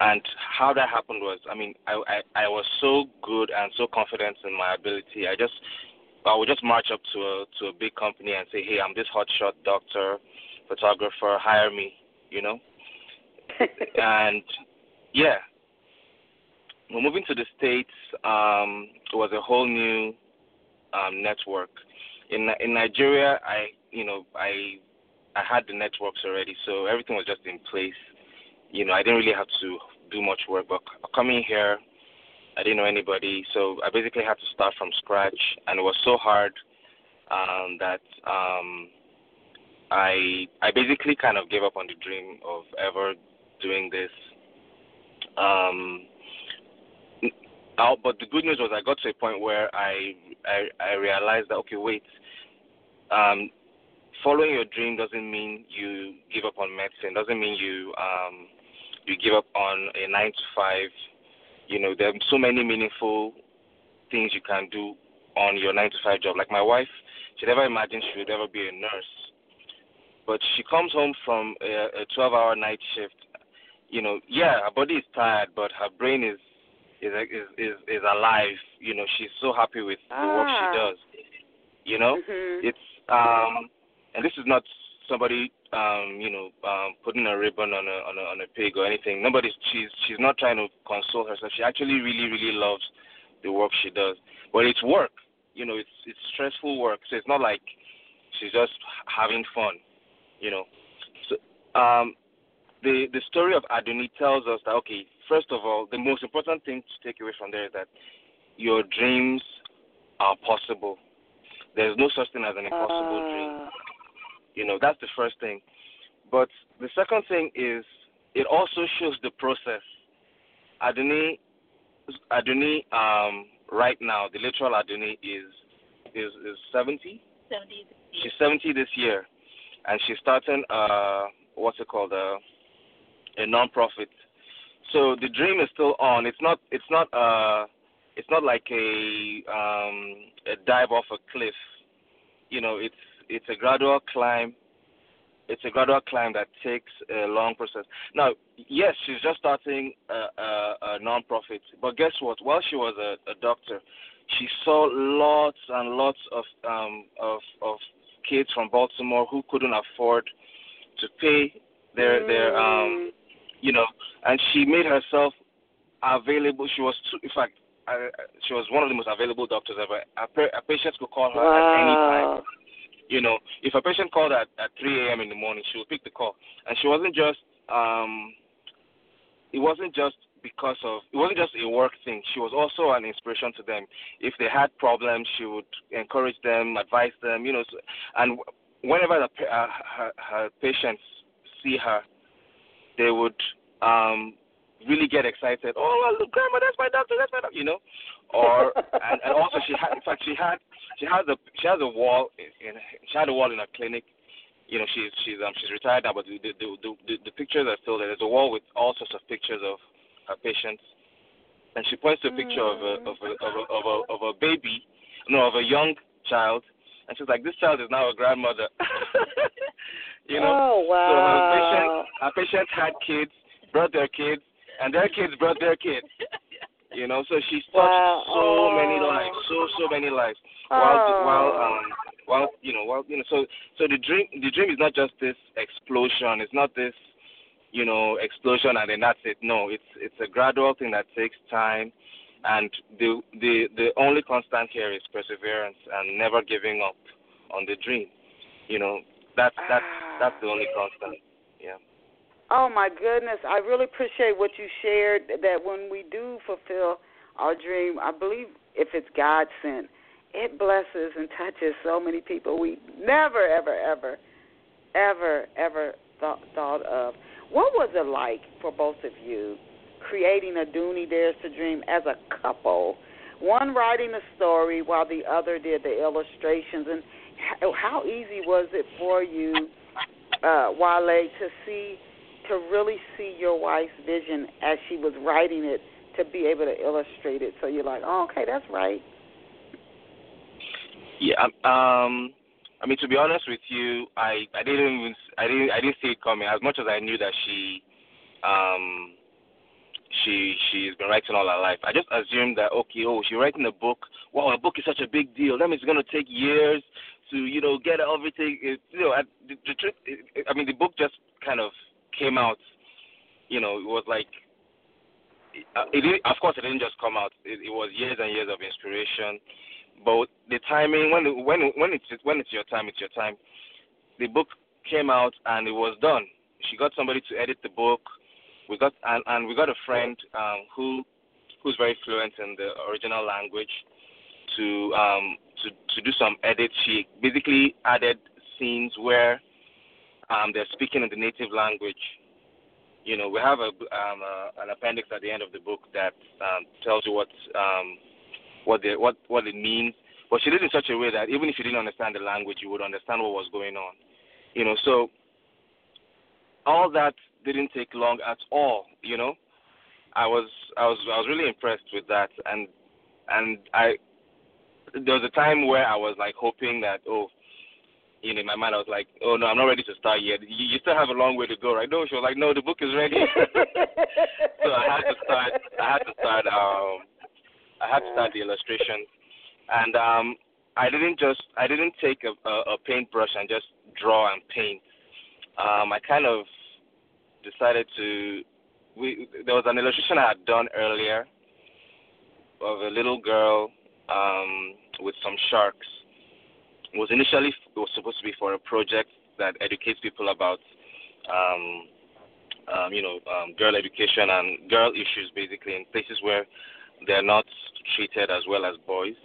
And how that happened was, I mean, I, I I was so good and so confident in my ability. I just I would just march up to a to a big company and say, "Hey, I'm this hotshot doctor, photographer. Hire me," you know. and yeah, moving to the states, um, it was a whole new um, network. In in Nigeria, I you know I I had the networks already, so everything was just in place. You know, I didn't really have to do much work. But coming here, I didn't know anybody, so I basically had to start from scratch, and it was so hard um, that um, I I basically kind of gave up on the dream of ever doing this. Um, but the good news was I got to a point where I, I I realized that okay, wait, um, following your dream doesn't mean you give up on medicine. Doesn't mean you um, you give up on a nine to five. You know, there are so many meaningful things you can do on your nine to five job. Like my wife, she never imagined she would ever be a nurse, but she comes home from a, a 12-hour night shift. You know, yeah, her body is tired, but her brain is is is is, is alive. You know, she's so happy with the work she Ah. does. You know, Mhm. it's um, and this is not somebody um, you know, um, putting a ribbon on a on a on a pig or anything. Nobody's she's she's not trying to console herself. She actually really really loves the work she does. But it's work. You know, it's it's stressful work. So it's not like she's just having fun. You know. So um, the the story of Adunni tells us that okay, first of all, the most important thing to take away from there is that your dreams are possible. There's no such thing as an impossible dream. You know, that's the first thing. But the second thing is it also shows the process. Adunni Adunni um right now, the literal Adunni is is is seventy. 70 She's seventy this year and she's starting uh what's it called uh, a non profit. So the dream is still on. It's not it's not uh it's not like a um a dive off a cliff. You know, it's it's a gradual climb. It's a gradual climb that takes a long process. Now, yes, she's just starting a, a, a non-profit, but guess what? While she was a, a doctor, she saw lots and lots of um, of of kids from Baltimore who couldn't afford to pay their their um, you know, and she made herself available. She was, too, in fact, uh, she was one of the most available doctors ever. A, pa- a patient could call her at any time. You know, if a patient called at at 3 a.m. in the morning, she would pick the call, and she wasn't just um, it wasn't just because of it wasn't just a work thing. She was also an inspiration to them. If they had problems, she would encourage them, advise them. You know, so, and whenever the, uh, her, her patients see her, they would um, really get excited. Oh, well, look, grandma, that's my doctor, that's my doctor. You know, or and, and also she had, in fact, she had she has a she has a wall in, in she had a wall in her clinic. You know, she's she's um she's retired now, but the the the, the, the pictures are still there. There's a wall with all sorts of pictures of her patients, and she points to a picture of a of a of a of a, of a baby, no, of a young child, and she's like, this child is now a grandmother. you know, Oh wow. so her patient wow. her patients had kids, brought their kids, and their kids brought their kids. You know, so she's touched Wow. so Oh. many lives, so so many lives. While Oh. while um while you know while you know so so the dream the dream is not just this explosion. It's not this you know explosion and then that's it. No, it's it's a gradual thing that takes time, and the the the only constant here is perseverance and never giving up on the dream. You know, that's that's that's the only constant. Oh my goodness, I really appreciate what you shared. That when we do fulfill our dream, I believe if it's God sent, it blesses and touches so many people we never, ever, ever, ever, ever thought, thought of. What was it like for both of you creating Adunni Dares to Dream as a couple? One writing the story while the other did the illustrations, and how easy was it for you, uh, Wale, to see, to really see your wife's vision as she was writing it, to be able to illustrate it? So you're like, oh, okay, that's right. Yeah. um, Um. I mean, to be honest with you, I I didn't even I didn't I didn't see it coming. As much as I knew that she, um, she she's been writing all her life. I just assumed that okay, oh, she's writing a book. Wow, a book is such a big deal. That means it's gonna take years to you know get everything. It, you know, I, the, the truth. It, I mean, the book just kind of came out. You know, it was like. Uh, it of course, it didn't just come out. It, it was years and years of inspiration, but the timing when when when it's when it's your time, it's your time. The book came out and it was done. She got somebody to edit the book. We got and, and we got a friend um, who who's very fluent in the original language to um, to to do some edits. She basically added scenes where um, they're speaking in the native language. You know, we have a, um, an appendix at the end of the book that um, tells you what um, what the what what it means. but she did it in such a way that even if you didn't understand the language, you would understand what was going on. You know, so all that didn't take long at all. You know, I was I was I was really impressed with that, and and I there was a time where I was like hoping that oh you know, in my mind, I was like, "Oh no, I'm not ready to start yet. You, you still have a long way to go, right?" No, she was like, "No, the book is ready." so I had to start. I had to start. Um, I had to start the illustration, and um, I didn't just. I didn't take a, a, a paintbrush and just draw and paint. Um, I kind of decided to. We there was an illustration I had done earlier of a little girl um, with some sharks was initially it was supposed to be for a project that educates people about, um, um, you know, um, girl education and girl issues, basically in places where they're not treated as well as boys.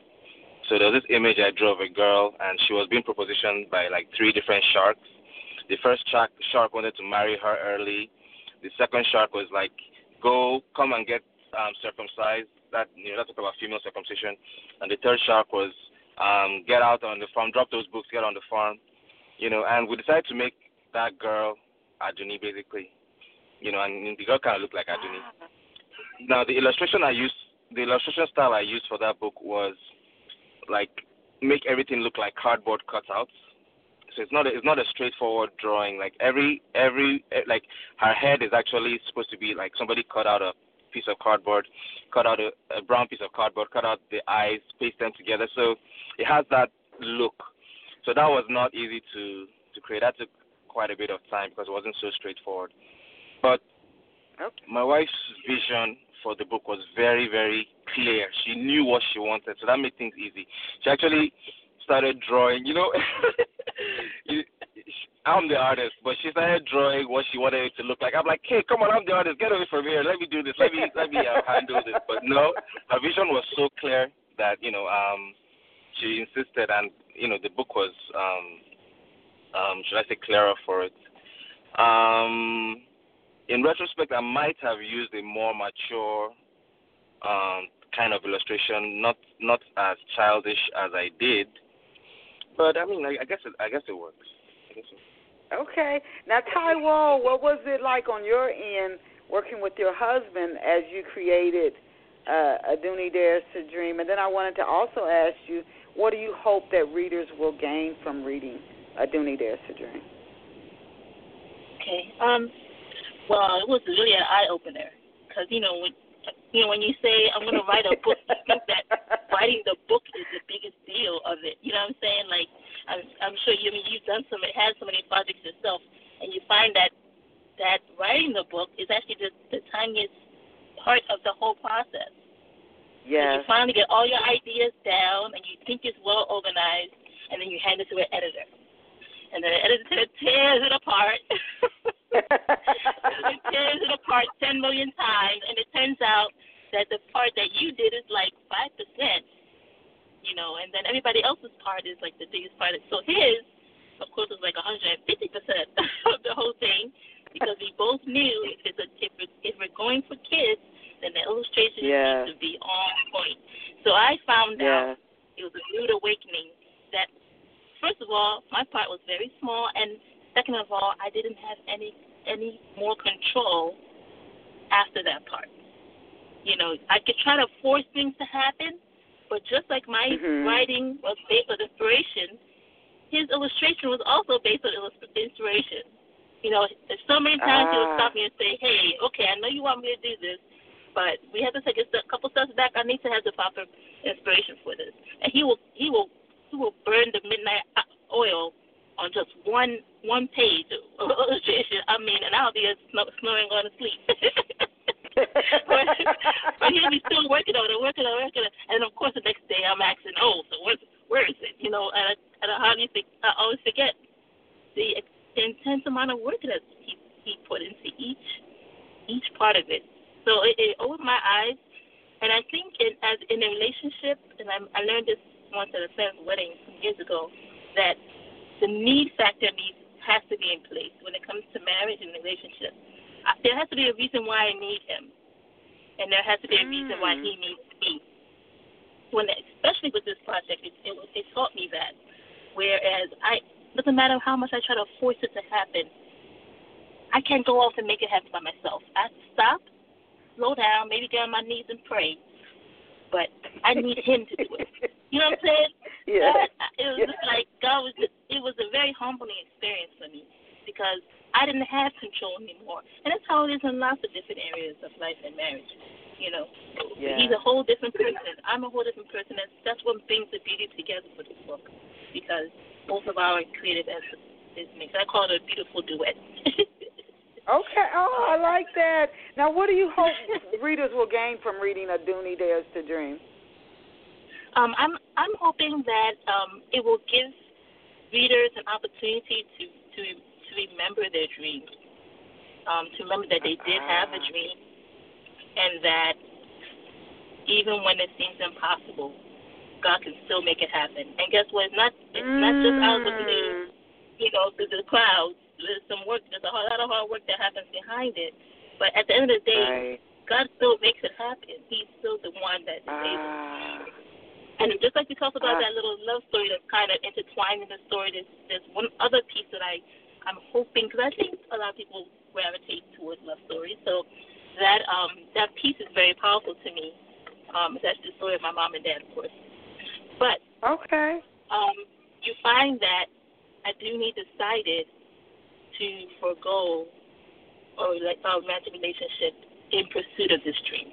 So there was this image I drew of a girl, and she was being propositioned by like three different sharks. The first shark shark wanted to marry her early. The second shark was like, "Go, come and get um, circumcised." That you know, that's about female circumcision. And the third shark was um, get out on the farm, drop those books, get on the farm, you know, and we decided to make that girl Adunni basically, you know, and the girl kind of looked like Adunni. Now the illustration I used, the illustration style I used for that book was like make everything look like cardboard cutouts. So it's not a, it's not a straightforward drawing. Like every every like her head is actually supposed to be like somebody cut out a piece of cardboard, cut out a, a brown piece of cardboard, cut out the eyes, paste them together. So it has that look. So that was not easy to to create. That took quite a bit of time because it wasn't so straightforward. But okay. my wife's vision for the book was very, very clear. She knew what she wanted, so that made things easy. She actually started drawing. You know, I'm the artist, but she started drawing what she wanted it to look like. I'm like, hey, come on, I'm the artist. Get away from here. Let me do this. Let me let me uh, handle this. But no, her vision was so clear that you know, um, she insisted, and you know, the book was, um, um, should I say, clearer for it. Um, in retrospect, I might have used a more mature um, kind of illustration, not not as childish as I did but I mean, I, I guess it, I guess it works. Guess it Okay. Now, Taiwo, what was it like on your end working with your husband as you created uh, Adunni Dares to Dream? And then I wanted to also ask you, what do you hope that readers will gain from reading Adunni Dares to Dream? Okay. Um. Well, it was really an eye opener because you know when you know, when you say I'm going to write a book, you think that writing the book is the biggest deal of it. You know what I'm saying? Like, I'm, I'm sure you I mean you've done some, had so many projects yourself, and you find that that writing the book is actually the, the tiniest part of the whole process. Yeah. You finally get all your ideas down, and you think it's well organized, and then you hand it to an editor, and the editor tears it apart. it tears it apart ten million times, and it turns out that the part that you did is like five percent, you know, and then everybody else's part is like the biggest part. So his, of course, was like 150 percent of the whole thing, because we both knew if it's a, if it's, if we're going for kids, then the illustration yeah. needs to be on point. So I found yeah. out it was a rude awakening that first of all, my part was very small, and second of all, I didn't have any any more control after that part. You know, I could try to force things to happen, but just like my mm-hmm. writing was based on inspiration, his illustration was also based on inspiration. You know, so many times ah. he would stop me and say, "Hey, okay, I know you want me to do this, but we have to take a couple steps back. I need to have the proper inspiration for this." And he will, he will, he will burn the midnight oil on just one one page of illustration. I mean, and I'll be snoring on to sleep. but, but he'll be still working on it, working on it, working on it. And of course, the next day I'm asking, oh, so where's, where is it? You know, and I, and I hardly think, I always forget the, the intense amount of work that he, he put into each each part of it. So it, it opened my eyes. And I think in, as in a relationship, and I, I learned this once at a friend's wedding years ago, that the need factor needs has to be in place when it comes to marriage and relationship. There has to be a reason why I need him, and there has to be a reason why he mm. needs me. when especially with this project, it, it it taught me that. Whereas I doesn't matter how much I try to force it to happen, I can't go off and make it happen by myself. I have to stop, slow down, maybe get on my knees and pray. But I need him to do it. You know what I'm saying? Yeah. That, it was yeah. just like God was just it was a very humbling experience for me because I didn't have control anymore. And that's how it is in lots of different areas of life and marriage. You know, Yeah. he's a whole different person. I'm a whole different person. That's that's what brings the beauty together for this book, because both of our creative essence is mixed. I call it a beautiful duet. Okay. Oh, I like that. Now, what do you hope readers will gain from reading Adunni Dares to Dream? Um, I'm I'm hoping that um, it will give readers an opportunity to to to remember their dreams, um, to remember that they did have a dream, and that even when it seems impossible, God can still make it happen. And guess what? It's not it's not just out of the blue, Mm. you know, through the clouds. There's some work. There's a lot of hard work that happens behind it. But at the end of the day, Right. God still makes it happen. He's still the one that able Ah. And just like we talked about Ah. that little love story that's kind of intertwined in the story, there's, there's one other piece that I, I'm hoping, because I think a lot of people gravitate towards love stories. So that um, that piece is very powerful to me. Um, that's the story of my mom and dad, of course. But Okay. um, you find that I do need decided to forego or like a romantic relationship in pursuit of this dream.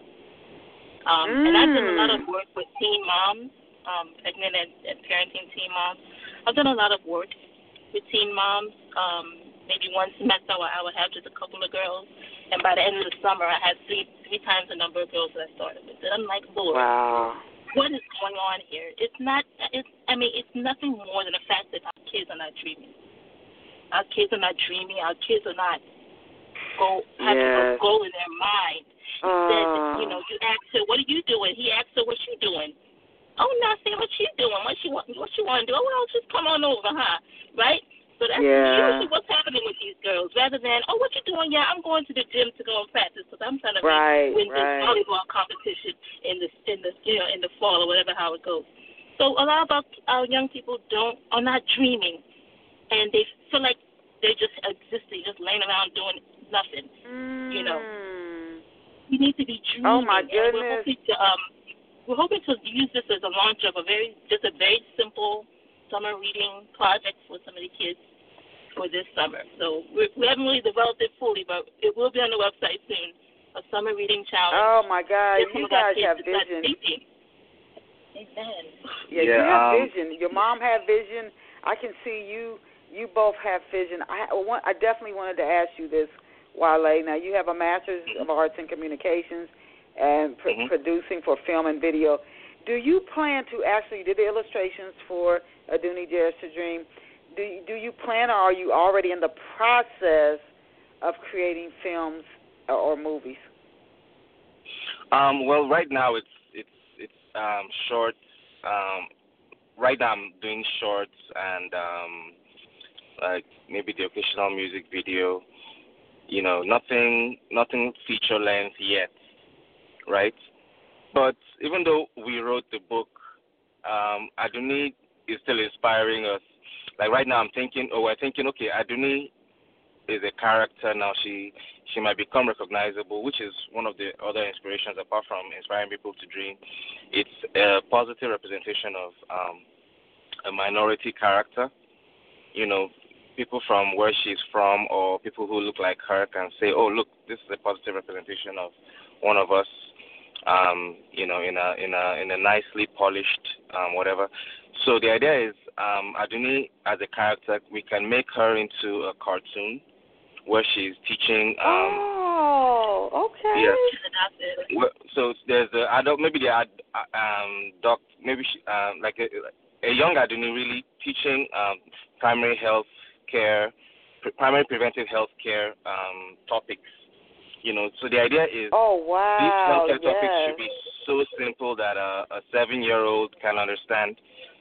Um, And I've done a lot of Mm. work with teen moms, um, pregnant and, and parenting teen moms. I've done a lot of work with teen moms. Um, maybe one semester I would have just a couple of girls, and by the end of the summer I had three three times the number of girls that I started with. And I'm like, Lord, Wow. what is going on here? It's not. It's. I mean, it's nothing more than the fact that our kids are not dreaming. Our kids are not dreaming. Our kids are not go having Yes. a goal in their mind. Instead, Ah. you know, you ask her, "What are you doing?" He asks her, "What you doing?" Oh, nothing. What you doing? What you want? What you want to do? Oh, well, just come on over, huh? Right. So that's Yeah. usually what's happening with these girls, rather than, "Oh, what you doing? Yeah, I'm going to the gym to go and practice because I'm trying to Right, win right. this volleyball competition in the in the you know in the fall or whatever how it goes." So a lot of our, our young people don't are not dreaming, and they feel like they're just existing, just laying around doing nothing. you know. We need to be dreaming. Oh, my And we're goodness. hoping to um, we're hoping to use this as a launch of a very just a very simple summer reading project for some of the kids for this summer. So we we haven't really developed it fully, but it will be on the website soon. A summer reading challenge. Oh my God, you guys have vision. Amen. Yeah, you Yeah, have um, vision. Your mom had vision. I can see you. You both have vision. I I want- I definitely wanted to ask you this, Wale. Now you have a master's of arts in communications and pr- Mhm. producing for film and video. Do you plan to actually do the illustrations for Adunni Dares to Dream? Do you, do you plan, or are you already in the process of creating films or, or movies? Um, well, right now it's it's it's um, shorts. Um, right now I'm doing shorts and um, like maybe the occasional music video. You know, nothing nothing feature length yet, right? But even though we wrote the book, um, Adunni is still inspiring us. Like right now, I'm thinking, oh, we're thinking, okay, Adunni is a character now. She she might become recognizable, which is one of the other inspirations apart from inspiring people to dream. It's a positive representation of um, a minority character. You know, people from where she's from or people who look like her can say, "Oh, look, this is a positive representation of one of us." Um, you know, in a in a in a nicely polished um, whatever. So the idea is, um, Adunni as a character, we can make her into a cartoon where she's teaching. Um, oh, okay. Yes. So there's the adult, maybe the ad, uh, um, doc, maybe she, um, like a, a young Adunni really teaching um, primary health care, primary preventive health care um, topics. You know, so the idea is Oh these wow! healthcare topics should be so simple that a, a seven-year-old can understand.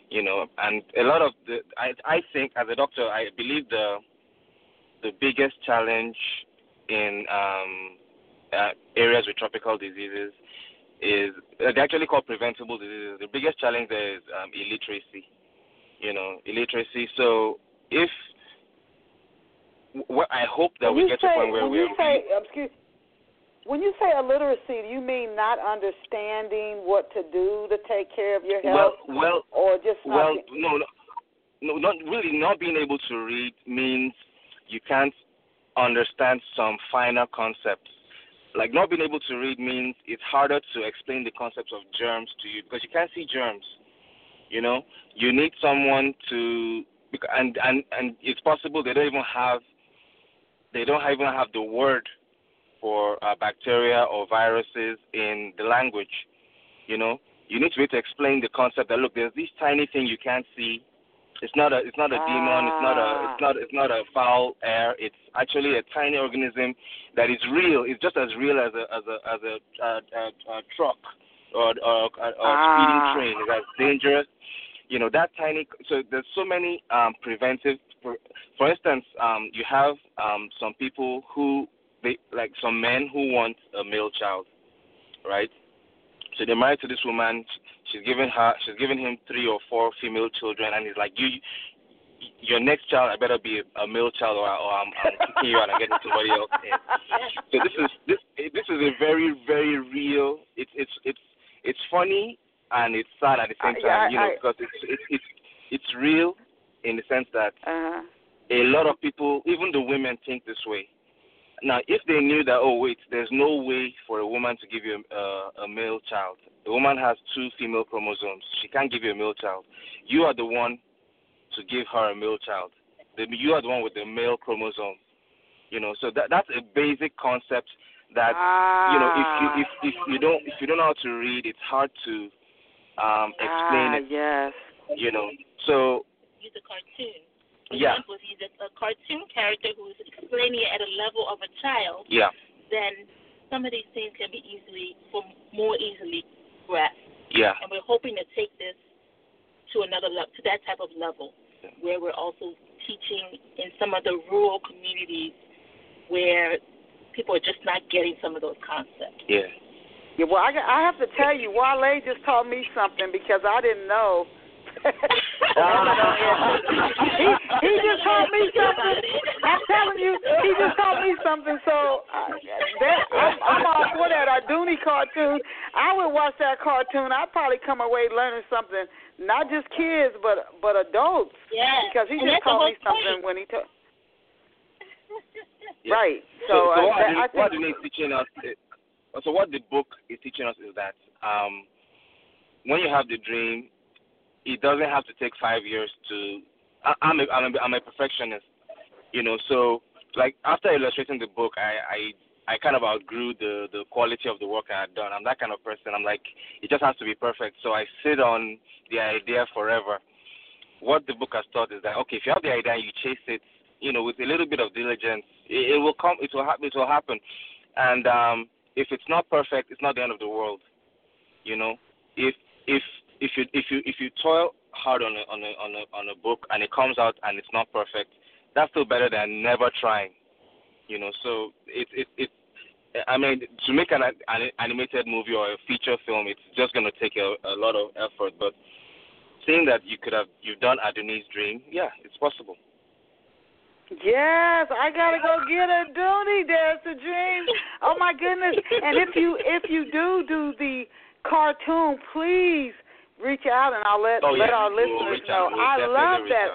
You know, and a lot of the, I, I think as a doctor, I believe the the biggest challenge in um, uh, areas with tropical diseases is uh, they're actually called preventable diseases. The biggest challenge there is um, illiteracy. You know, illiteracy. So if what I hope that when we get say, to a point where when we're you say, um, excuse, when you say illiteracy, do you mean not understanding what to do to take care of your health, well, well, or just not well, no, no, no, not really. Not being able to read means you can't understand some finer concepts. Like not being able to read means it's harder to explain the concepts of germs to you because you can't see germs. You know, you need someone to, and and and it's possible they don't even have, they don't even have the word for uh, bacteria or viruses in the language. You know, you need to be able to explain the concept that look, there's this tiny thing you can't see it's not a it's not a ah. demon. It's not a it's not it's not a foul air. It's actually a tiny organism that is real. It's just as real as a as a as a, a, a, a truck or or, or a ah. speeding train. It's as dangerous. You know that tiny. So there's so many um, preventive. For, for instance, um, you have um, some people who they like some men who want a male child, right? So they're married to this woman. She's given her, she's given him three or four female children, and he's like, you, your next child, I better be a, a male child, or, or I'm, I'm kicking you out and getting somebody else in. So this is this this is a very very real. It's it's it's it's funny and it's sad at the same time, I, you know, I, because it's it's it's it's real in the sense that uh, a lot of people, even the women, think this way. Now, if they knew that, oh wait, there's no way for a woman to give you a, a male child. The woman has two female chromosomes. She can't give you a male child. You are the one to give her a male child. The, you are the one with the male chromosome. You know, so that that's a basic concept that ah, you know if you if, if you don't if you don't know how to read, it's hard to um explain ah, it. Yes. You know, so Use a cartoon. For Yeah. example, if he's a, a cartoon character who's explaining it at a level of a child, yeah, then some of these things can be easily, for more easily grasped. yeah, And we're hoping to take this to another level, to that type of level, where we're also teaching in some of the rural communities where people are just not getting some of those concepts. yeah. Yeah, well, I, I have to tell you, Wale just taught me something because I didn't know. He he just taught me something. I'm telling you, he just taught me something. So uh, that I'm, I'm all for that Adunni cartoon. I would watch that cartoon. I'd probably come away learning something. Not just kids, but but adults. Yeah. Because he and just taught me something point. when he taught. Yeah. Right. So, So, so uh, what, that- Adunni- I what think. Is teaching us, so what the book is teaching us is that um, when you have the dream, it doesn't have to take five years to. I, I'm a, I'm a, I'm a perfectionist, you know. So like after illustrating the book, I I I kind of outgrew the the quality of the work I had done. I'm that kind of person. I'm like it just has to be perfect. So I sit on the idea forever. What the book has taught is that okay, if you have the idea and you chase it, you know, with a little bit of diligence, it, it will come. It will happen. It will happen. And um, if it's not perfect, it's not the end of the world. You know, if if if you if you if you toil hard on a on a on a on a book and it comes out and it's not perfect, that's still better than never trying. You know, so it it it. I mean, to make an, an animated movie or a feature film, it's just going to take a, a lot of effort. But seeing that you could have you've done Adunni's dream, yeah, it's possible. Yes, I gotta go get Adunni. There's the dream. Oh my goodness! And if you if you do do the cartoon, please reach out and I'll let Oh, let yeah. our We'll listeners know. We'll I love that.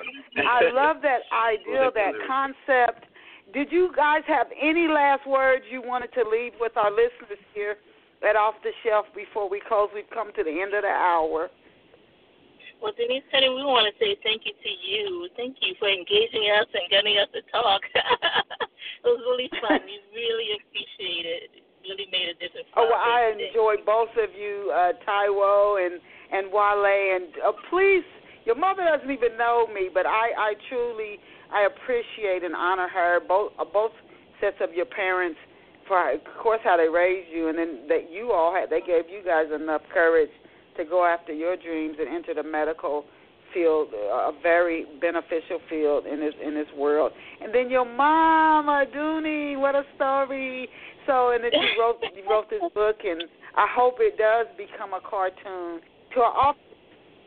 I love that idea, We'll that concept. Did you guys have any last words you wanted to leave with our listeners here at Off the Shelf before we close? We've come to the end of the hour. Well, Denise Turney, we want to say thank you to you. Thank you for engaging us and getting us to talk. it was really fun. We really appreciate it. It really made a difference. Oh, well, I day-to-day. enjoy both of you, uh, Taiwo and and Wale. And uh, please, your mother doesn't even know me, but I I truly I appreciate and honor her. Both uh, both sets of your parents for, of course, how they raised you, and then that you all had. They gave you guys enough courage to go after your dreams and enter the medical field, a very beneficial field in this in this world. And then your mom, Adunni, what a story! So, and then she wrote you wrote this book, and I hope it does become a cartoon. To our off,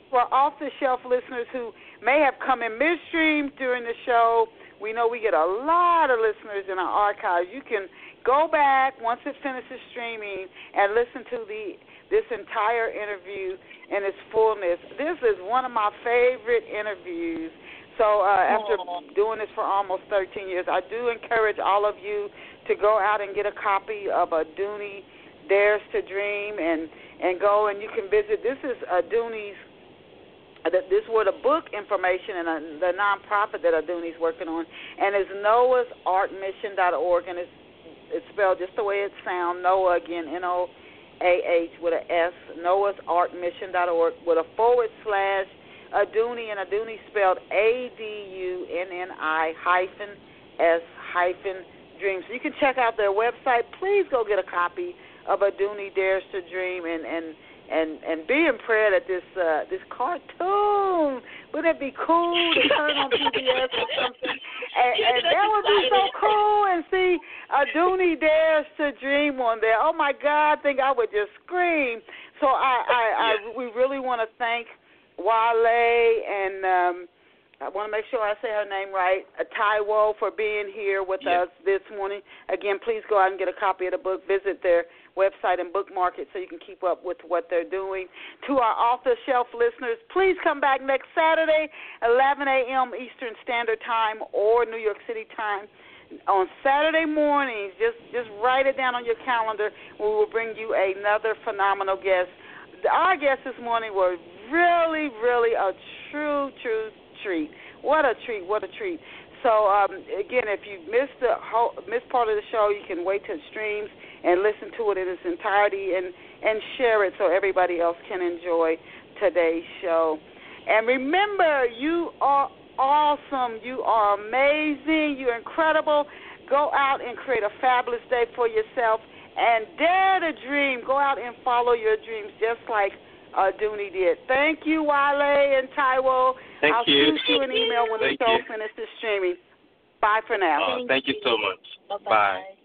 for off the shelf listeners who may have come in midstream during the show, we know we get a lot of listeners in our archives. You can go back once it finishes streaming and listen to the this entire interview in its fullness. This is one of my favorite interviews. So uh, after doing this for almost 13 years, I do encourage all of you to go out and get a copy of a Dooney Dares to Dream and and go and you can visit. This is Adunni's. Uh, this were the book information and a, the nonprofit that Adunni's working on, and it's Noah's Ark Mission.org, and it's it's spelled just the way it sounds. Noah again, N O A H with a S. Noah's Ark Mission.org with a forward slash Adunni and Adunni spelled A D U N N I hyphen S hyphen Dream. So you can check out their website. Please go get a copy of Adunni Dares to Dream and and and and be in prayer that this uh this cartoon would it be cool to turn on PBS or something? And, and that would be so cool and see Adunni Dares to Dream on there. Oh my God, I think I would just scream. So I I, I we really want to thank Wale and um I want to make sure I say her name right, uh, Taiwo, for being here with yes. us this morning. Again, please go out and get a copy of the book. Visit their website and bookmark it so you can keep up with what they're doing. To our off the shelf listeners, please come back next Saturday, 11 a.m. Eastern Standard Time or New York City time. On Saturday mornings, just just write it down on your calendar. We will bring you another phenomenal guest. Our guests this morning were really, really a true, true treat. What a treat! What a treat! So um, again, if you missed the whole, missed part of the show, you can wait till it streams and listen to it in its entirety and and share it so everybody else can enjoy today's show. And remember, you are awesome. You are amazing. You're incredible. Go out and create a fabulous day for yourself and dare to dream. Go out and follow your dreams just like uh, Dooney did. Thank you, Wale and Taiwo. Thank I'll you. shoot you an email when Thank the show you. finishes streaming. Bye for now. Oh, thank you so much. Bye-bye. Bye.